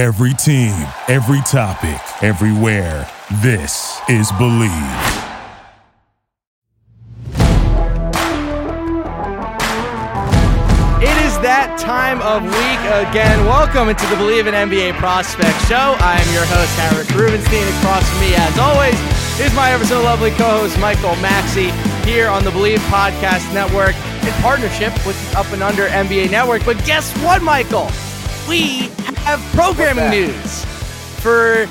Every team, every topic, everywhere. This is Believe. It is that time of week again. Welcome into the Believe in NBA Prospect Show. I am your host, Harris Rubenstein. Across from me, as always, is my ever so lovely co-host, Michael Maxey, here on the Believe Podcast Network in partnership with Up and Under NBA Network. But guess what, Michael? We have programming news for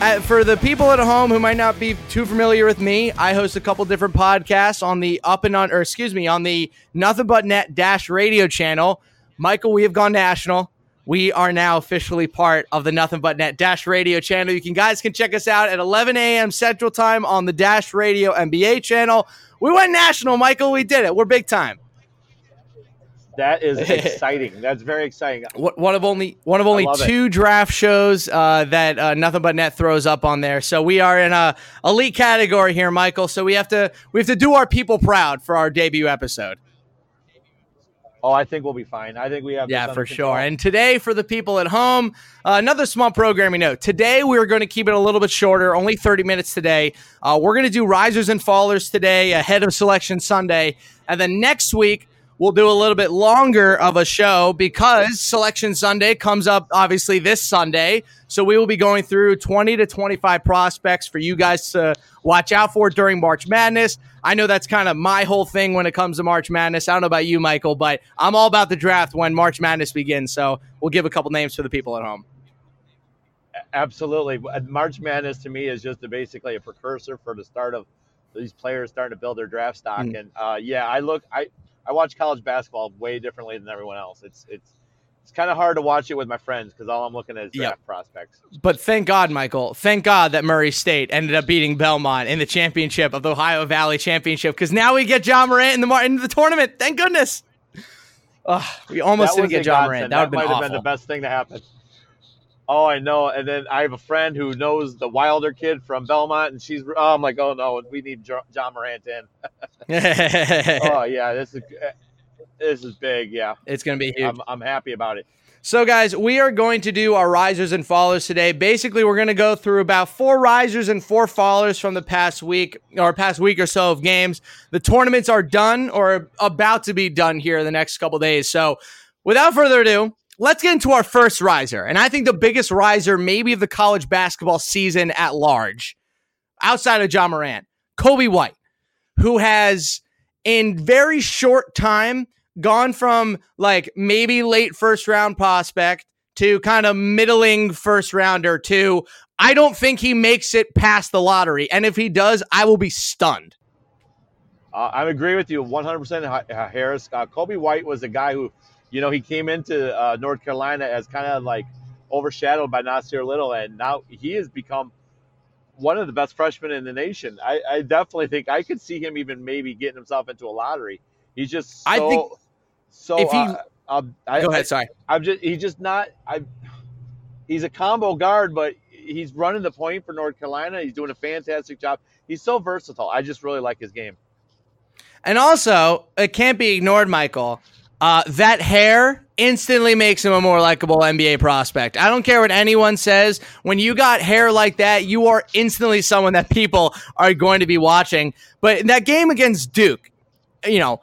uh, for the people at home who might not be too familiar with me, I host a couple different podcasts on the Up and On, or excuse me, on the Nothing But Net Dash Radio channel. Michael, we have gone national. We are now officially part of the Nothing But Net Dash Radio channel. You can guys can check us out at 11 a.m. Central Time on the Dash Radio NBA channel. We went national, Michael. We did it. We're big time. That is exciting. That's very exciting. One of only one of only two it. draft shows uh, that uh, nothing but net throws up on there. So we are in a elite category here, Michael. So we have to we have to do our people proud for our debut episode. Oh, I think we'll be fine. I think we have. Yeah, for sure. And today, for the people at home, uh, another small programming note. Today, we're going to keep it a little bit shorter, only 30 minutes today. Uh, we're going to do risers and fallers today ahead of Selection Sunday. And then next week, we'll do a little bit longer of a show because Selection Sunday comes up obviously this Sunday. So we will be going through 20 to 25 prospects for you guys to watch out for during March Madness. I know that's kind of my whole thing when it comes to March Madness. I don't know about you, Michael, but I'm all about the draft when March Madness begins. So we'll give a couple names for the people at home. Absolutely. March Madness to me is just a, basically a precursor for the start of these players starting to build their draft stock. Mm. And uh, yeah, I look, I, I watch college basketball way differently than everyone else. It's it's it's kind of hard to watch it with my friends because all I'm looking at is draft yep. prospects. But thank God, Michael. Thank God that Murray State ended up beating Belmont in the championship of the Ohio Valley Championship because now we get Ja Morant in the in the tournament. Thank goodness. Ugh, we almost didn't get Ja Morant. That, that might have been the best thing to happen. Oh, I know. And then I have a friend who knows the Wilder kid from Belmont, and she's. Oh, I'm like, oh no, we need Ja Morant in. oh yeah, this is this is big. Yeah, it's gonna be huge. I'm, I'm happy about it. So, guys, we are going to do our risers and fallers today. Basically, we're going to go through about four risers and four fallers from the past week or past week or so of games. The tournaments are done or about to be done here in the next couple days. So, without further ado, let's get into our first riser. And I think the biggest riser, maybe of the college basketball season at large, outside of Ja Morant, Coby White, who has in very short time gone from like maybe late first round prospect to kind of middling first rounder to I don't think he makes it past the lottery. And if he does, I will be stunned. Uh, I agree with you 100%, Harris. Uh, Coby White was a guy who you know, he came into uh, North Carolina as kind of like overshadowed by Nassir Little, and now he has become one of the best freshmen in the nation. I, I definitely think I could see him even maybe getting himself into a lottery. He's just so, I think so. If he, uh, um, I, go ahead. Sorry, I'm just he's just not. I he's a combo guard, but he's running the point for North Carolina. He's doing a fantastic job. He's so versatile. I just really like his game. And also, it can't be ignored, Michael. Uh, that hair instantly makes him a more likable NBA prospect. I don't care what anyone says. When you got hair like that, you are instantly someone that people are going to be watching. But in that game against Duke, you know,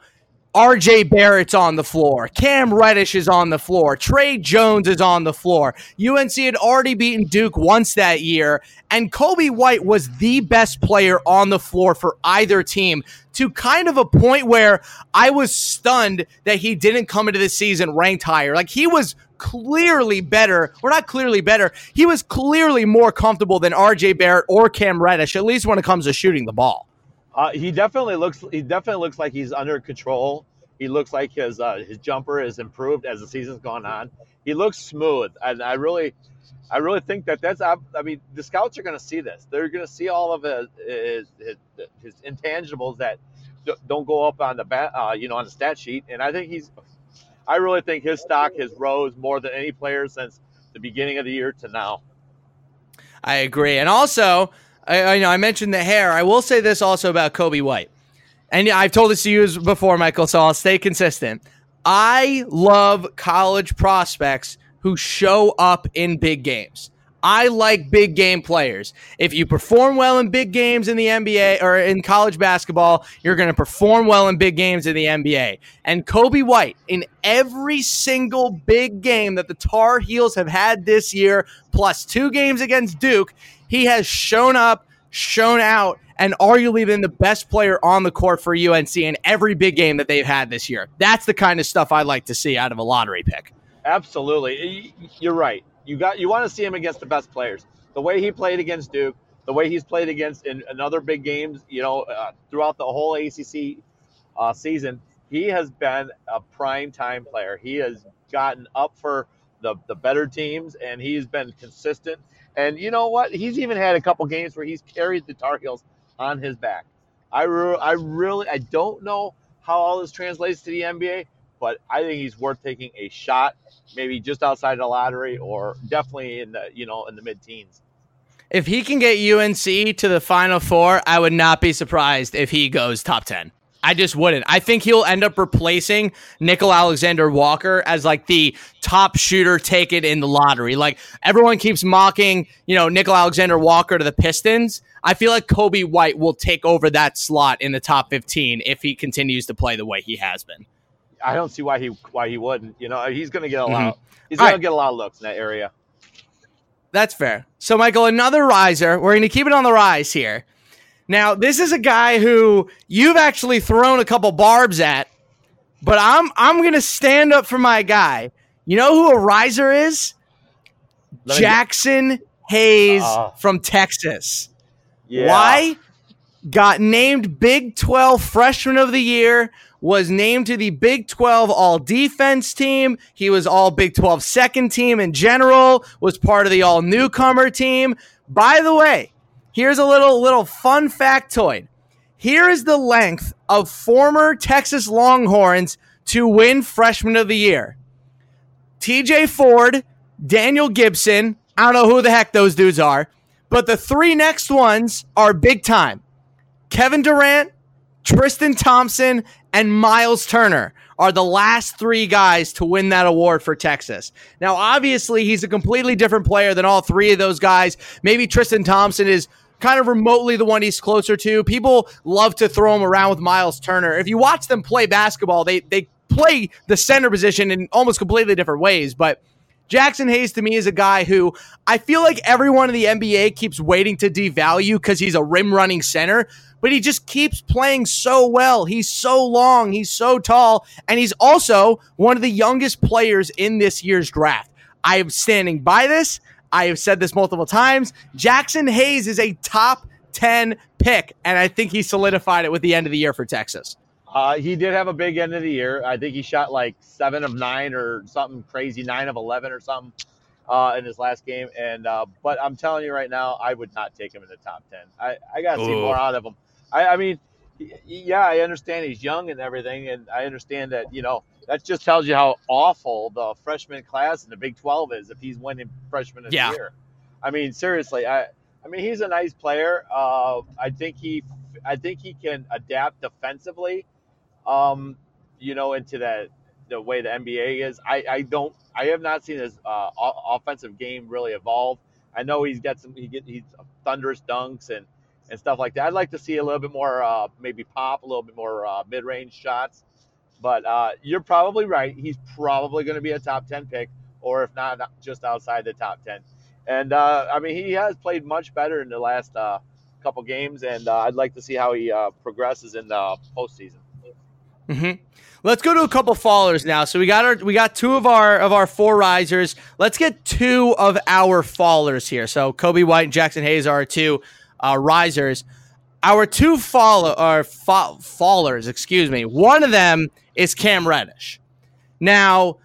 RJ Barrett's on the floor. Cam Reddish is on the floor. Tre Jones is on the floor. UNC had already beaten Duke once that year, and Coby White was the best player on the floor for either team to kind of a point where I was stunned that he didn't come into the season ranked higher. Like he was clearly better, or not clearly better, he was clearly more comfortable than RJ Barrett or Cam Reddish, at least when it comes to shooting the ball. Uh, he definitely looks. He definitely looks like he's under control. He looks like his uh, his jumper has improved as the season's gone on. He looks smooth, and I really, I really think that that's. I mean, the scouts are going to see this. They're going to see all of his his, his, his intangibles that don't go up on the bat, uh, you know, on the stat sheet. And I think he's. I really think his stock has rose more than any player since the beginning of the year to now. I agree, and also I, I know I mentioned the hair. I will say this also about Coby White, and I've told this to you before, Michael. So I'll stay consistent. I love college prospects who show up in big games. I like big game players. If you perform well in big games in the NBA or in college basketball, you're going to perform well in big games in the NBA. And Coby White, in every single big game that the Tar Heels have had this year, plus two games against Duke, he has shown up, shown out, and arguably been the best player on the court for UNC in every big game that they've had this year. That's the kind of stuff I like to see out of a lottery pick. Absolutely. You're right you got you want to see him against the best players. The way he played against Duke, the way he's played against in, in other big games, you know, uh, throughout the whole ACC uh, season, he has been a prime time player. He has gotten up for the the better teams, and he's been consistent. And you know what? He's even had a couple games where he's carried the Tar Heels on his back. I, re- I really I don't know how all this translates to the NBA, but I think he's worth taking a shot, maybe just outside the lottery or definitely in the you know in the mid teens. If he can get UNC to the Final Four, I would not be surprised if he goes top ten. I just wouldn't. I think he'll end up replacing Nickeil Alexander Walker as like the top shooter taken in the lottery. Like everyone keeps mocking, you know, Nickeil Alexander Walker to the Pistons. I feel like Coby White will take over that slot in the top 15 if he continues to play the way he has been. I don't see why he why he wouldn't. You know, he's going to get a lot. Mm-hmm. He's going right. to get a lot of looks in that area. That's fair. So, Michael, another riser. We're going to keep it on the rise here. Now, this is a guy who you've actually thrown a couple barbs at, but I'm I'm going to stand up for my guy. You know who a riser is? Let get- Hayes uh, from Texas. Yeah. Why? Got named Big 12 Freshman of the Year was named to the Big 12 All Defense team. He was All Big 12 second team in general, was part of the All Newcomer team. By the way, here's a little little fun factoid. Here is the length of former Texas Longhorns to win Freshman of the Year. TJ Ford, Daniel Gibson, I don't know who the heck those dudes are, but the three next ones are big time. Kevin Durant, Tristan Thompson, and Miles Turner are the last three guys to win that award for Texas. Now, obviously, he's a completely different player than all three of those guys. Maybe Tristan Thompson is kind of remotely the one he's closer to. People love to throw him around with Miles Turner. If you watch them play basketball, they they play the center position in almost completely different ways, but Jaxson Hayes to me is a guy who I feel like everyone in the NBA keeps waiting to devalue because he's a rim running center but he just keeps playing so well. He's so long, he's so tall, and he's also one of the youngest players in this year's draft. I am standing by this. I have said this multiple times. Jaxson Hayes is a top 10 pick, and I think he solidified it with the end of the year for Texas. Uh, he did have a big end of the year. I think he shot like seven of nine or something crazy, nine of 11 or something uh, in his last game. And uh, but I'm telling you right now, I would not take him in the top ten. I, I got to see more out of him. I, I mean, yeah, I understand he's young and everything, and I understand that you know that just tells you how awful the freshman class in the Big Twelve is if he's winning freshman of yeah. the year. I mean, seriously, I I mean he's a nice player. Uh, I think he I think he can adapt defensively, um, you know, into that the way the NBA is. I, I don't I have not seen his uh, offensive game really evolve. I know he's got some he get he's thunderous dunks and and stuff like that. I'd like to see a little bit more, uh, maybe pop, a little bit more uh, mid-range shots. But uh, you're probably right. He's probably going to be a top 10 pick, or if not, just outside the top 10. And uh, I mean, he has played much better in the last uh, couple games, and uh, I'd like to see how he progresses in the postseason. Mm-hmm. Let's go to a couple fallers now. So we got our we got two of our of our four risers. Let's get two of our fallers here. So Coby White and Jaxson Hayes are two uh, risers. Our two follow or fa- fallers, excuse me. One of them is Cam Reddish. Now,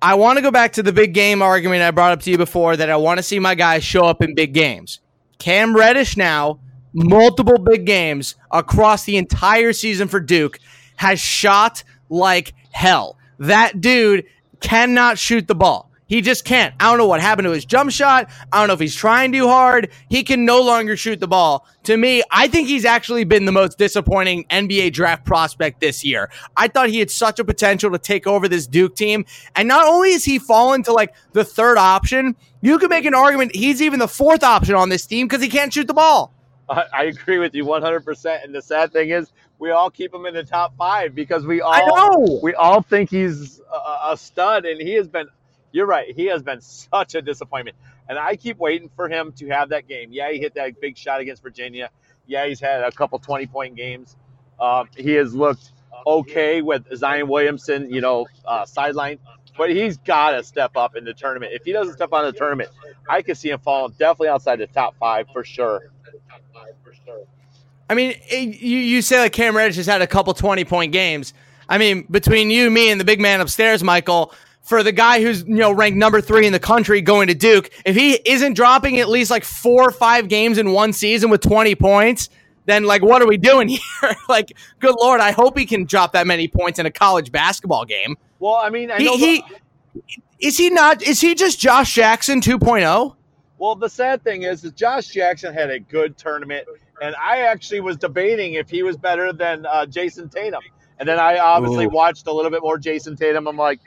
I want to go back to the big game argument I brought up to you before that I want to see my guys show up in big games. Cam Reddish now, multiple big games across the entire season for Duke, has shot like hell. That dude cannot shoot the ball. He just can't. I don't know what happened to his jump shot. I don't know if he's trying too hard. He can no longer shoot the ball. To me, I think he's actually been the most disappointing NBA draft prospect this year. I thought he had such a potential to take over this Duke team. And not only is he fallen to like the third option, you can make an argument he's even the fourth option on this team because he can't shoot the ball. I, agree with you 100%. And the sad thing is, we all keep him in the top five because we all we all think he's a, a stud, and he has been you're right. He has been such a disappointment. And I keep waiting for him to have that game. Yeah, he hit that big shot against Virginia. Yeah, he's had a couple 20 point games. Um, he has looked okay with Zion Williamson, you know, uh, sideline, but he's got to step up in the tournament. If he doesn't step on the tournament, I could see him falling definitely outside the top five for sure. I mean, you, you say like Cam Reddish has had a couple 20 point games. I mean, between you, me, and the big man upstairs, Michael, for the guy who's you know ranked number three in the country going to Duke, if he isn't dropping at least like four or five games in one season with 20 points, then like what are we doing here? like, good lord, I hope he can drop that many points in a college basketball game. Well, I mean, I he, he is he not? Is he just Josh Jackson 2.0? Well, the sad thing is, is Josh Jackson had a good tournament, and I actually was debating if he was better than uh, Jayson Tatum. And then I obviously Ooh. watched a little bit more Jayson Tatum. I'm like,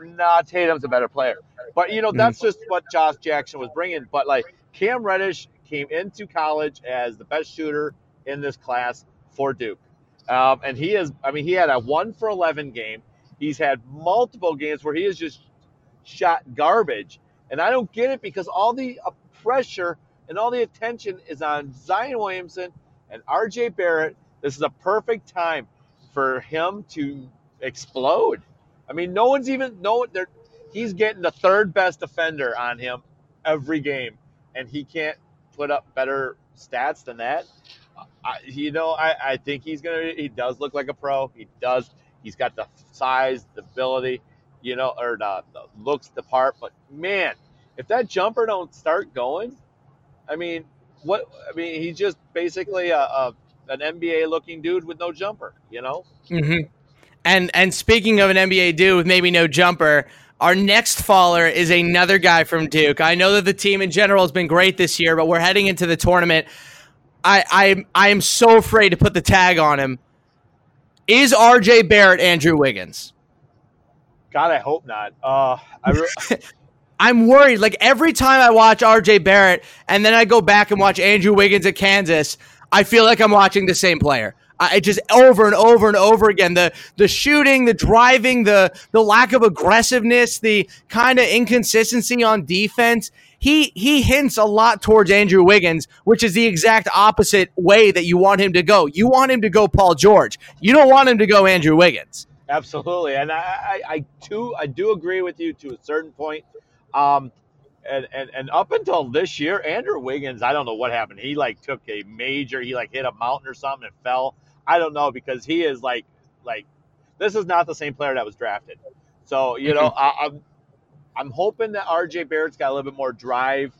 nah, Tatum's a better player. But you know, mm. that's just what Josh Jackson was bringing. But like Cam Reddish came into college as the best shooter in this class for Duke, um, and he is. I mean, he had a one for eleven game. He's had multiple games where he has just shot garbage, and I don't get it because all the uh, pressure and all the attention is on Zion Williamson and R.J. Barrett. This is a perfect time for him to explode. I mean, no one's even no they're he's getting the third best defender on him every game, and he can't put up better stats than that. I, you know, I, I think he's gonna. He does look like a pro. He does. He's got the size, the ability, you know, or the, the looks the part. But man, if that jumper don't start going, I mean, what? I mean, he's just basically a, a an NBA looking dude with no jumper. You know. Mm-hmm. And and speaking of an NBA dude with maybe no jumper, our next faller is another guy from Duke. I know that the team in general has been great this year, but we're heading into the tournament. I I I am so afraid to put the tag on him. Is RJ Barrett Andrew Wiggins? God, I hope not. Uh, I re- I'm worried. Like every time I watch RJ Barrett and then I go back and watch Andrew Wiggins at Kansas, I feel like I'm watching the same player. I just over and over and over again the the shooting, the driving, the the lack of aggressiveness, the kind of inconsistency on defense. He he hints a lot towards Andrew Wiggins, which is the exact opposite way that you want him to go. You want him to go Paul George. You don't want him to go Andrew Wiggins. Absolutely, and I I, I too I do agree with you to a certain point. Um, and, and and up until this year, Andrew Wiggins, I don't know what happened. He like took a major, he like hit a mountain or something and fell. I don't know because he is like like this is not the same player that was drafted. So you know, I, I'm I'm hoping that RJ Barrett's got a little bit more drive,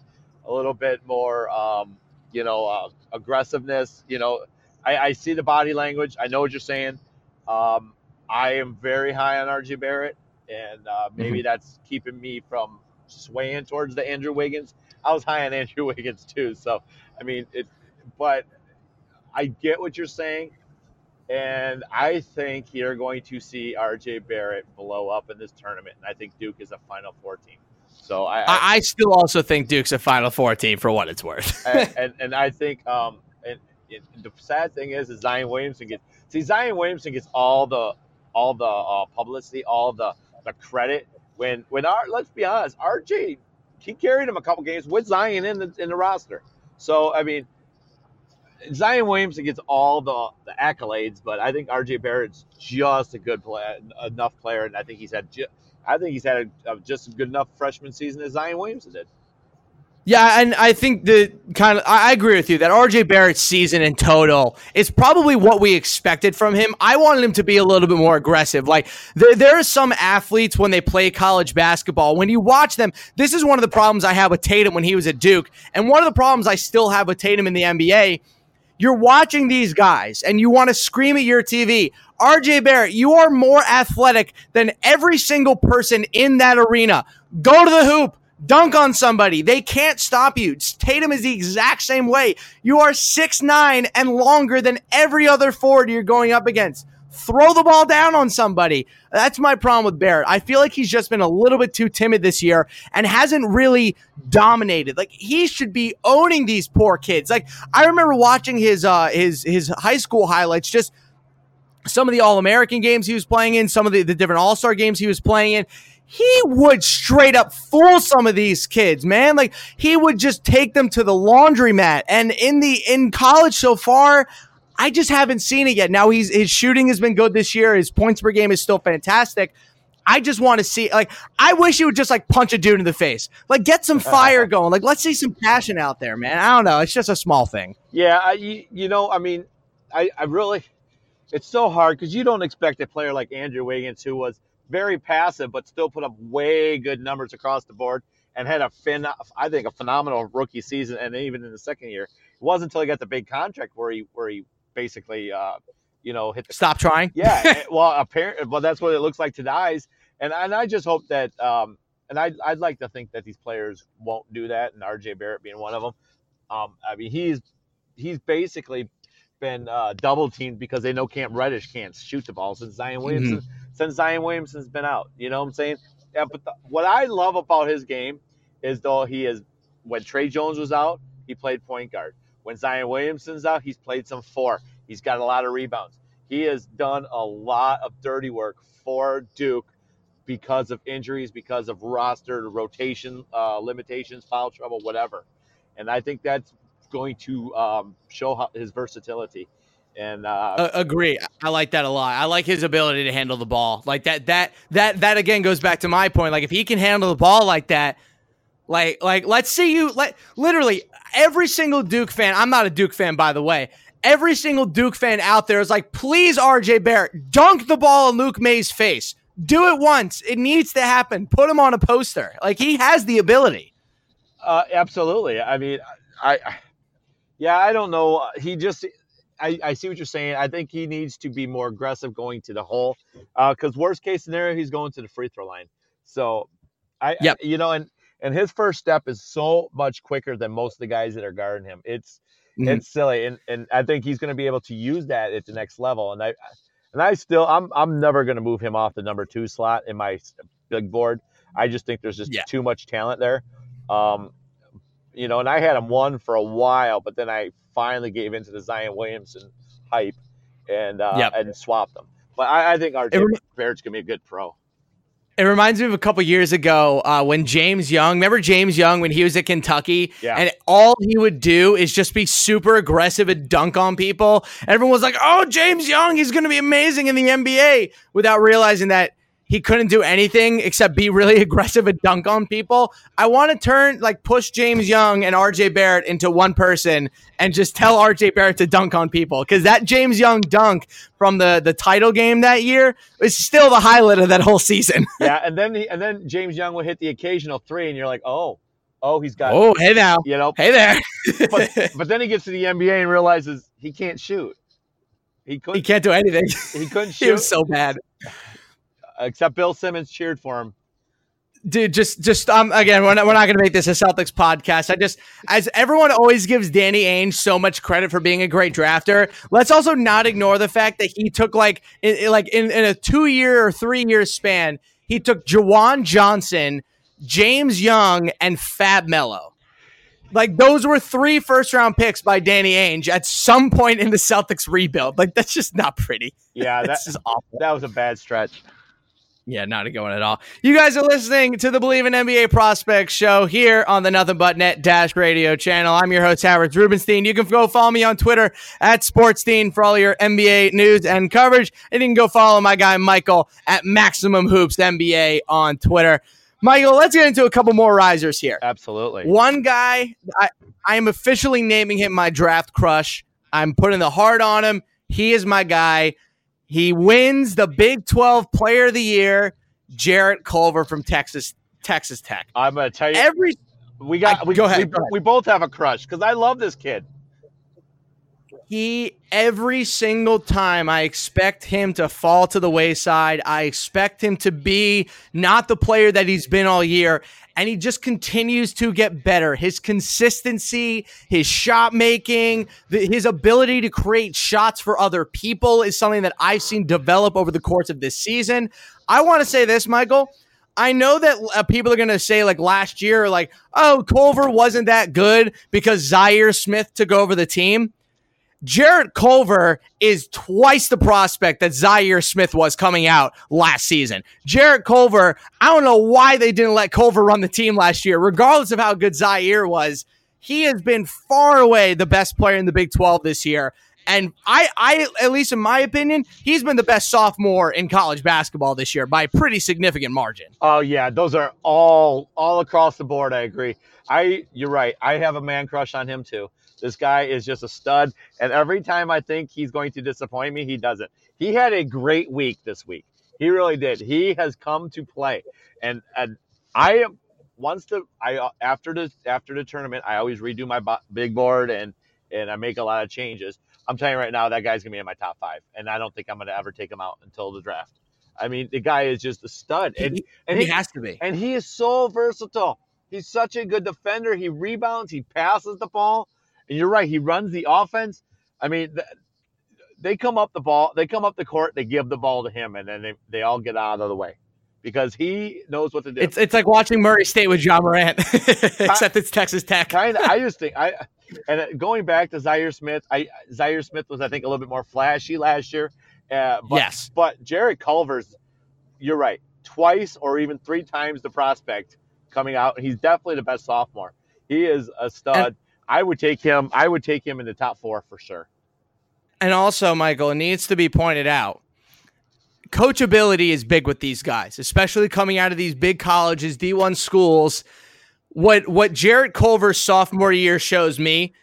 a little bit more um, you know uh, aggressiveness. You know, I, I, see the body language. I know what you're saying. Um, I am very high on RJ Barrett, and uh, maybe mm-hmm. that's keeping me from swaying towards the Andrew Wiggins. I was high on Andrew Wiggins too, so I mean it. But I get what you're saying. And I think you're going to see RJ Barrett blow up in this tournament. And I think Duke is a Final Four team. So I, I, I still also think Duke's a Final Four team for what it's worth. and, and, and I think um and, and, the sad thing is, is Zion Williamson gets see Zion Williamson gets all the all the uh, publicity, all the the credit when when our let's be honest, RJ he carried him a couple games with Zion in the in the roster. So I mean, Zion Williamson gets all the, the accolades, but I think RJ Barrett's just a good play, enough player, and I think he's had I think he's had a, a, just a good enough freshman season as Zion Williamson did. Yeah, and I think the kind of I agree with you that RJ Barrett's season in total is probably what we expected from him. I wanted him to be a little bit more aggressive. Like there, there are some athletes when they play college basketball, when you watch them, this is one of the problems I had with Tatum when he was at Duke, and one of the problems I still have with Tatum in the NBA you're watching these guys and you want to scream at your TV. RJ Barrett, you are more athletic than every single person in that arena. Go to the hoop. Dunk on somebody. They can't stop you. Tatum is the exact same way. You are six nine and longer than every other forward you're going up against. Throw the ball down on somebody. That's my problem with Barrett. I feel like he's just been a little bit too timid this year and hasn't really dominated. Like he should be owning these poor kids. Like I remember watching his uh his his high school highlights just some of the All American games he was playing in, some of the, the different All Star games he was playing in he would straight up fool some of these kids, man. Like he would just take them to the laundromat. And in the in college so far, I just haven't seen it yet. Now he's his shooting has been good this year. His points per game is still fantastic. I just want to see like I wish he would just like punch a dude in the face. Like get some fire going. Like let's see some passion out there, man. I don't know. It's just a small thing. Yeah, I, you, you know, I mean, I, I really it's so hard because you don't expect a player like Andrew Wiggins who was very passive, but still put up way good numbers across the board and had a fin, I think, a phenomenal rookie season. And even in the second year, it wasn't until he got the big contract where he where he basically, uh, you know, hit the stop trying. Yeah, well, apparently, well, that's what it looks like to Dies. And and I just hope that, um, and I'd I'd like to think that these players won't do that, and R.J. Barrett being one of them. Um, I mean, he's he's basically been uh, double teamed because they know Cam Reddish can't shoot the ball since Zion Williamson. Mm-hmm since Zion Williamson's been out. You know what I'm saying? Yeah, but the, what I love about his game is though he is when Tre Jones was out, he played point guard. When Zion Williamson's out, he's played some four. He's got a lot of rebounds. He has done a lot of dirty work for Duke because of injuries, because of roster rotation uh, limitations, foul trouble, whatever. And I think that's going to um, show how, his versatility. And uh, uh, agree. I like that a lot. I like his ability to handle the ball. Like that that that that again goes back to my point. Like if he can handle the ball like that, like like let's see you let literally every single Duke fan. I'm not a Duke fan by the way. Every single Duke fan out there is like, please, RJ Barrett, dunk the ball in Luke Maye's face. Do it once. It needs to happen. Put him on a poster. Like he has the ability. Uh, absolutely. I mean, I, I yeah, I don't know. He just I, I see what you're saying. I think he needs to be more aggressive going to the hole. Because uh, worst case scenario, he's going to the free throw line. So I, yep. I, you know, and and his first step is so much quicker than most of the guys that are guarding him. It's mm-hmm. it's silly, and and I think he's going to be able to use that at the next level. And I and I still I'm I'm never going to move him off the number two slot in my big board. I just think there's just yeah. too much talent there. Um, you know, and I had him one for a while, but then I finally gave into the Zion Williamson hype and uh, yep. and swapped them. But I, I think our rem- Barrett's gonna be a good pro. It reminds me of a couple years ago uh, when James Young, remember James Young when he was at Kentucky, yeah. and all he would do is just be super aggressive and dunk on people. Everyone was like, "Oh, James Young, he's going to be amazing in the NBA," without realizing that he couldn't do anything except be really aggressive and dunk on people. I want to turn like push James Young and RJ Barrett into one person and just tell RJ Barrett to dunk on people because that James Young dunk from the the title game that year is still the highlight of that whole season. yeah, and then he, and then James Young would hit the occasional three, and you're like, oh. Oh, he's got. Oh, hey now, you know, hey there. but, but then he gets to the NBA and realizes he can't shoot. He couldn't. He can't do anything. He couldn't shoot. he was so bad except Bill Simmons cheered for him. Dude, just, just, um, again, we're not, we're not going to make this a Celtics podcast. I just, as everyone always gives Danny Ainge so much credit for being a great drafter, let's also not ignore the fact that he took like, in, like in, in a two year or three year span, he took JaJuan Johnson, James Young, and Fab Melo. Like those were three first round picks by Danny Ainge at some point in the Celtics rebuild. Like that's just not pretty. Yeah, that's just awful. That was a bad stretch. Yeah, not a going at all. You guys are listening to the Believe in NBA Prospects show here on the Nothing But Net Dash Radio channel. I'm your host, Howard Rubenstein. You can go follow me on Twitter at Sportstein for all your NBA news and coverage. And you can go follow my guy, Michael, at Maximum Hoops NBA on Twitter. Michael, let's get into a couple more risers here. Absolutely. One guy, I, I am officially naming him my draft crush. I'm putting the heart on him. He is my guy. He wins the Big 12 Player of the Year, Jarrett Culver from Texas Texas Tech. I'm going to tell you every we got I, we, go ahead, we, go ahead. we both have a crush cuz I love this kid. he every single time I expect him to fall to the wayside. I expect him to be not the player that he's been all year. And he just continues to get better. His consistency, his shot making, the, his ability to create shots for other people is something that I've seen develop over the course of this season. I want to say this, Michael. I know that uh, people are going to say, like last year, like, oh, Culver wasn't that good because Zhaire Smith took over the team. Jarrett Culver is twice the prospect that Zhaire Smith was coming out last season. Jarrett Culver, I don't know why they didn't let Culver run the team last year, regardless of how good Zhaire was. He has been far away the best player in the Big 12 this year. And I, I, at least in my opinion, he's been the best sophomore in college basketball this year by a pretty significant margin. Oh yeah, those are all all across the board. I agree. I, you're right. I have a man crush on him too. This guy is just a stud, and every time I think he's going to disappoint me, he doesn't. He had a great week this week. He really did. He has come to play, and and I am once the I after the after the tournament, I always redo my big board and and I make a lot of changes. I'm telling you right now, that guy's gonna be in my top five, and I don't think I'm gonna ever take him out until the draft. I mean, the guy is just a stud, and he, and he, he has to be, and he is so versatile. He's such a good defender. He rebounds, he passes the ball, and you're right. He runs the offense. I mean, they come up the ball, they come up the court, they give the ball to him, and then they, they all get out of the way because he knows what to do. It's it's like watching Murray State with Ja Morant, except it's Texas Tech. kind of. I just think I and going back to Zhaire Smith, I Zhaire Smith was I think a little bit more flashy last year. Uh, but, yes, but Jarrett Culver's, you're right, twice or even three times the prospect coming out. He's definitely the best sophomore. He is a stud. And, I would take him. I would take him in the top four for sure. And also, Michael, it needs to be pointed out coachability is big with these guys, especially coming out of these big colleges, D1 schools. What what Jarrett Culver's sophomore year shows me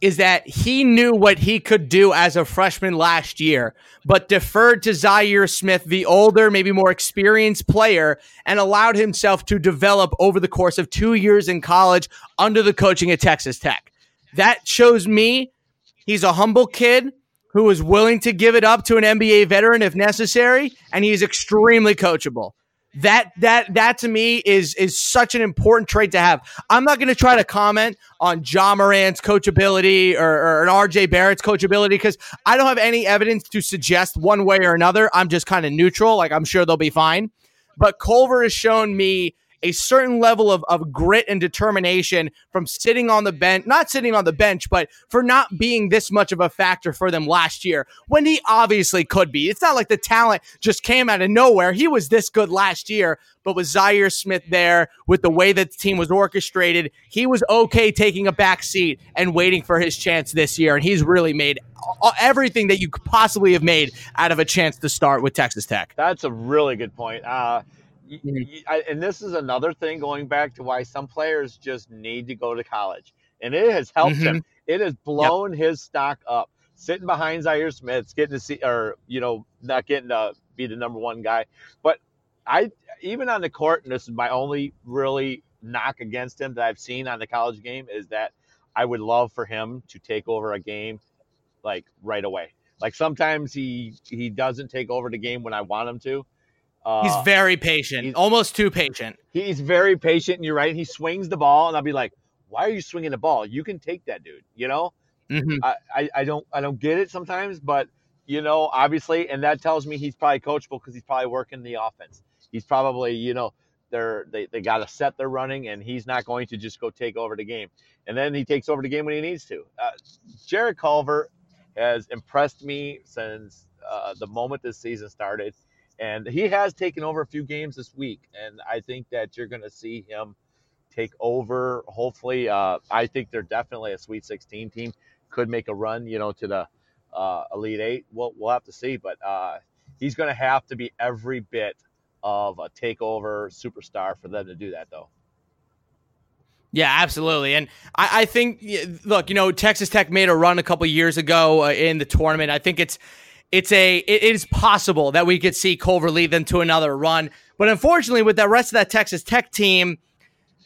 is that he knew what he could do as a freshman last year, but deferred to Zhaire Smith, the older, maybe more experienced player, and allowed himself to develop over the course of two years in college under the coaching at Texas Tech. That shows me he's a humble kid who is willing to give it up to an NBA veteran if necessary, and he's extremely coachable. That that that to me is is such an important trait to have. I'm not going to try to comment on Ja Morant's coachability or, or an RJ Barrett's coachability because I don't have any evidence to suggest one way or another. I'm just kind of neutral. Like I'm sure they'll be fine. But Culver has shown me a certain level of, of grit and determination from sitting on the bench, not sitting on the bench, but for not being this much of a factor for them last year when he obviously could be. It's not like the talent just came out of nowhere. He was this good last year, but with Zhaire Smith there, with the way that the team was orchestrated, he was okay taking a back seat and waiting for his chance this year. And he's really made everything that you could possibly have made out of a chance to start with Texas Tech. That's a really good point. Uh, Mm-hmm. and this is another thing going back to why some players just need to go to college, and it has helped mm-hmm. him. It has blown yep. his stock up. Sitting behind Zhaire Smith, getting to see, or you know, not getting to be the number one guy, but I even on the court, and this is my only really knock against him that I've seen on the college game is that I would love for him to take over a game like right away. Like sometimes he he doesn't take over the game when I want him to, uh, he's very patient, he's, almost too patient. He's very patient, and you're right. He swings the ball, and I'll be like, "Why are you swinging the ball? You can take that, dude." You know, mm-hmm. I, I, I don't I don't get it sometimes, but you know, obviously, and that tells me he's probably coachable because he's probably working the offense. He's probably you know they're they, they got a set they're running, and he's not going to just go take over the game. And then he takes over the game when he needs to. Uh, Jarrett Culver has impressed me since uh, the moment this season started and he has taken over a few games this week, and I think that you're going to see him take over. Hopefully, uh, I think they're definitely a Sweet 16 team. Could make a run, you know, to the uh, Elite Eight. We'll we'll have to see, but uh, he's going to have to be every bit of a takeover superstar for them to do that, though. Yeah, absolutely. And I, I, think, look, you know, Texas Tech made a run a couple years ago uh, in the tournament. I think it's it's a it is possible that we could see Culver lead them to another run. But unfortunately, with the rest of that Texas Tech team,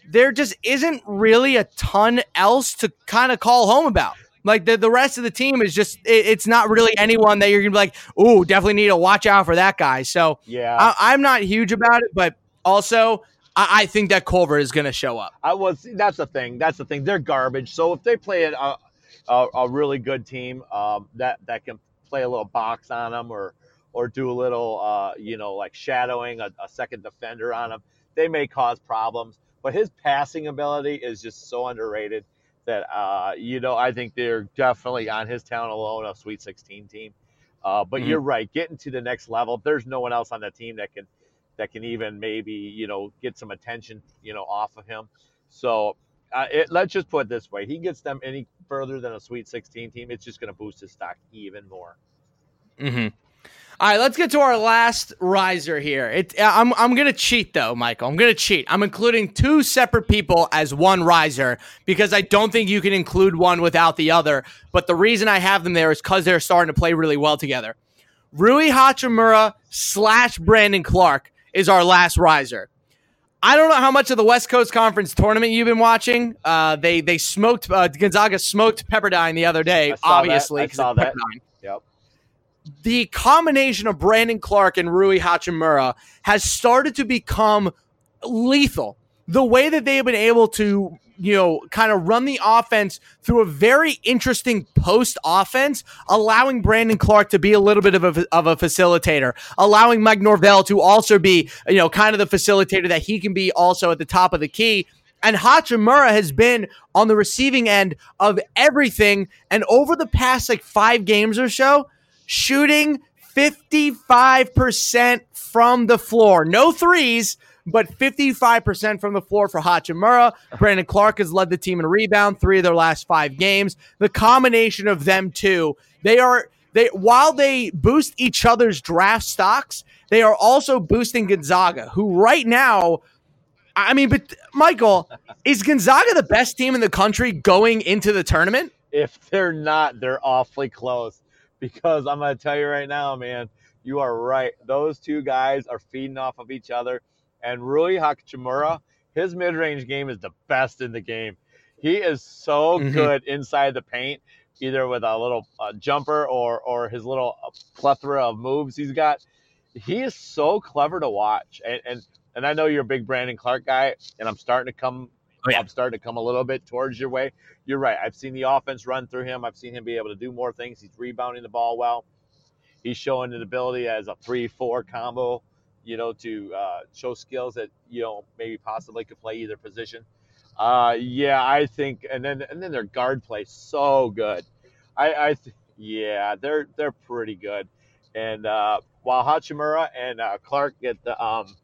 there just isn't really a ton else to kind of call home about. Like the, the rest of the team is just it, it's not really anyone that you're gonna be like, oh, definitely need to watch out for that guy. So Yeah. I, I'm not huge about it, but also I, I think that Culver is gonna show up. I was. That's the thing. That's the thing. They're garbage. So if they play a a, a really good team um, that that can play a little box on them or or do a little uh, you know like shadowing a, a second defender on them, they may cause problems. But his passing ability is just so underrated that uh, you know I think they're definitely on his talent alone a Sweet 16 team. Uh, but Mhm. you're right. Getting to the next level, there's no one else on the team that can that can even maybe you know get some attention you know off of him. So uh, it, let's just put it this way: he gets them any further than a Sweet 16 team, it's just going to boost his stock even more. Mm-hmm. All right, let's get to our last riser here. It, I'm I'm gonna cheat though, Michael. I'm gonna cheat. I'm including two separate people as one riser because I don't think you can include one without the other. But the reason I have them there is because they're starting to play really well together. Rui Hachimura slash Brandon Clarke is our last riser. I don't know how much of the West Coast Conference tournament you've been watching. Uh, they they smoked uh, Gonzaga smoked Pepperdine the other day, I saw that. obviously. Saw that. Pepperdine Yep. the combination of Brandon Clarke and Rui Hachimura has started to become lethal. The way that they have been able to, you know, kind of run the offense through a very interesting post offense, allowing Brandon Clarke to be a little bit of a, of a facilitator, allowing Mike Norvell to also be, you know, kind of the facilitator that he can be also at the top of the key. And Hachimura has been on the receiving end of everything. And over the past like five games or so, shooting 55% from the floor. No threes, but 55% from the floor for Hachimura. Brandon Clarke has led the team in rebound three of their last five games. The combination of them two, they are they while they boost each other's draft stocks, they are also boosting Gonzaga, who right now I mean, but Michael, is Gonzaga the best team in the country going into the tournament? If they're not, they're awfully close. Because I'm going to tell you right now, man, you are right. Those two guys are feeding off of each other. And Rui Hachimura, his mid range game is the best in the game. He is so Mhm. good inside the paint, either with a little uh, jumper or, or his little uh, plethora of moves he's got. He is so clever to watch. And, and, and I know you're a big Brandon Clarke guy, and I'm starting to come Oh, yeah. I'm starting to come a little bit towards your way. You're right. I've seen the offense run through him. I've seen him be able to do more things. He's rebounding the ball well. He's showing an ability as a three-four combo, you know, to uh, show skills that you know maybe possibly could play either position. Uh, yeah, I think, and then and then their guard play so good. I, I th- yeah, they're they're pretty good. And uh, while Hachimura and uh, Clarke get the um,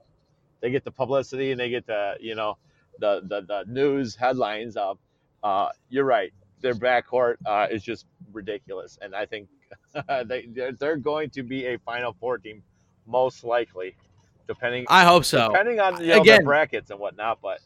they get the publicity and they get the you know the the, the news headlines of uh, you're right their backcourt uh, is just ridiculous and i think they they're, they're going to be a final four team most likely depending I hope so. depending on you know, Again- brackets and whatnot but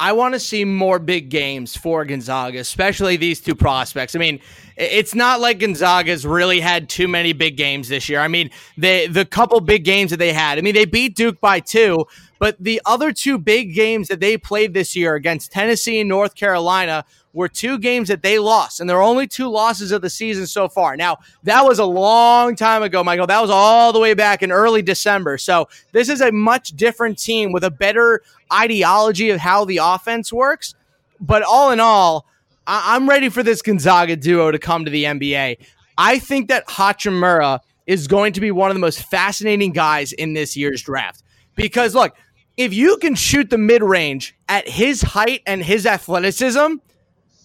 I want to see more big games for Gonzaga, especially these two prospects. I mean, it's not like Gonzaga's really had too many big games this year. I mean, they the couple big games that they had. I mean, they beat Duke by two, but the other two big games that they played this year against Tennessee and North Carolina were two games that they lost, and there are only two losses of the season so far. Now, that was a long time ago, Michael. That was all the way back in early December. So, this is a much different team with a better ideology of how the offense works. But all in all, I- I'm ready for this Gonzaga duo to come to the NBA. I think that Hachimura is going to be one of the most fascinating guys in this year's draft. Because, look, if you can shoot the mid range at his height and his athleticism,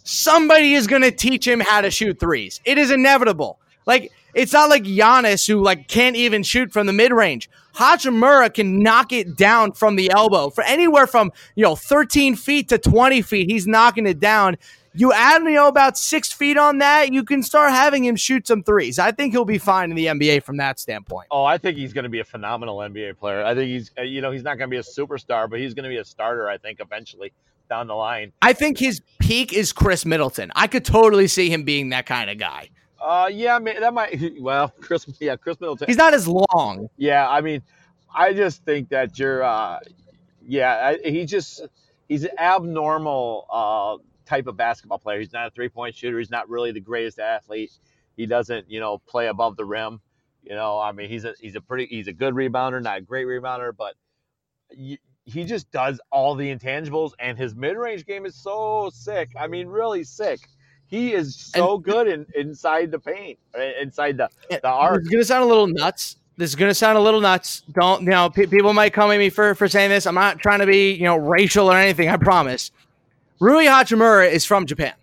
somebody is going to teach him how to shoot threes. It is inevitable. Like it's not like Giannis who like can't even shoot from the mid range. Hachimura can knock it down from the elbow for anywhere from you know 13 feet to 20 feet. He's knocking it down. You add you know about six feet on that, you can start having him shoot some threes. I think he'll be fine in the NBA from that standpoint. oh i think he's going to be a phenomenal nba player i think he's uh, you know he's not going to be a superstar but he's going to be a starter i think eventually down the line I think his peak is Khris Middleton. I could totally see him being that kind of guy. Uh yeah I mean, that might well chris yeah khris middleton He's not as long. Yeah, I mean, I just think that you're, uh, yeah, I, he just he's an abnormal uh, type of basketball player. He's not a three point shooter. He's not really the greatest athlete. He doesn't, you know, play above the rim. You know, I mean, he's a he's a pretty he's a good rebounder, not a great rebounder, but you, he just does all the intangibles, and his mid range game is so sick. I mean, really sick. He is so and, good in, inside the paint, uh, inside the the arc. It's gonna sound a little nuts. This is gonna sound a little nuts. Don't you know? People might come at me for for saying this. I'm not trying to be you know racial or anything. I promise. Rui Hachimura is from Japan.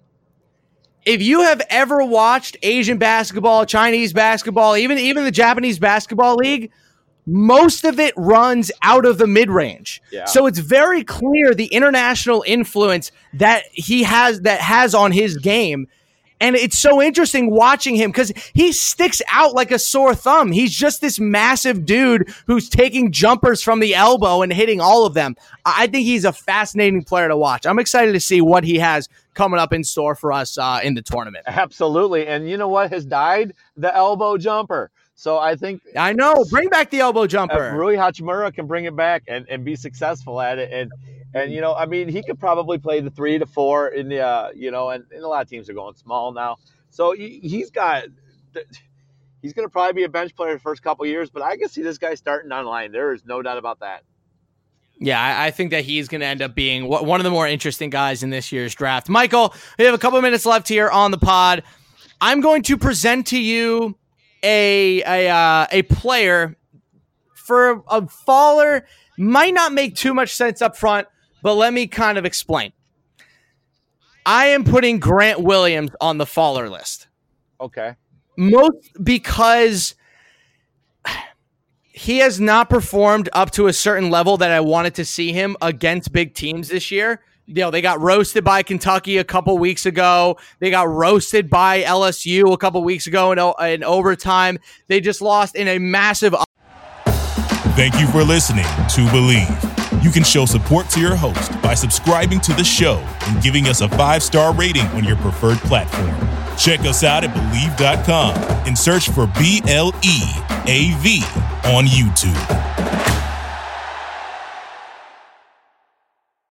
If you have ever watched Asian basketball, Chinese basketball, even even the Japanese basketball league, most of it runs out of the mid range. Yeah. So it's very clear the international influence that he has that has on his game. And it's so interesting watching him because he sticks out like a sore thumb. He's just this massive dude who's taking jumpers from the elbow and hitting all of them. I think he's a fascinating player to watch. I'm excited to see what he has coming up in store for us uh, in the tournament. Absolutely. And you know what has died? The elbow jumper. So I think I know. Bring back the elbow jumper. Rui Hachimura can bring it back and, and be successful at it. And and you know, I mean, he could probably play the three to four in the uh, you know, and, and a lot of teams are going small now. So he, he's got he's going to probably be a bench player the first couple years, but I can see this guy starting online. There is no doubt about that. Yeah, I think that he's going to end up being one of the more interesting guys in this year's draft. Michael, we have a couple minutes left here on the pod. I'm going to present to you a a uh, a player for a faller might not make too much sense up front, but let me kind of explain. I am putting Grant Williams on the faller list. Okay. Most because he has not performed up to a certain level that I wanted to see him against big teams this year you know, they got roasted by Kentucky a couple weeks ago. They got roasted by LSU a couple weeks ago in, in overtime. They just lost in a massive. Thank you for listening to Bleav. You can show support to your host by subscribing to the show and giving us a five star rating on your preferred platform. Check us out at Bleav.com and search for B L E A V on YouTube.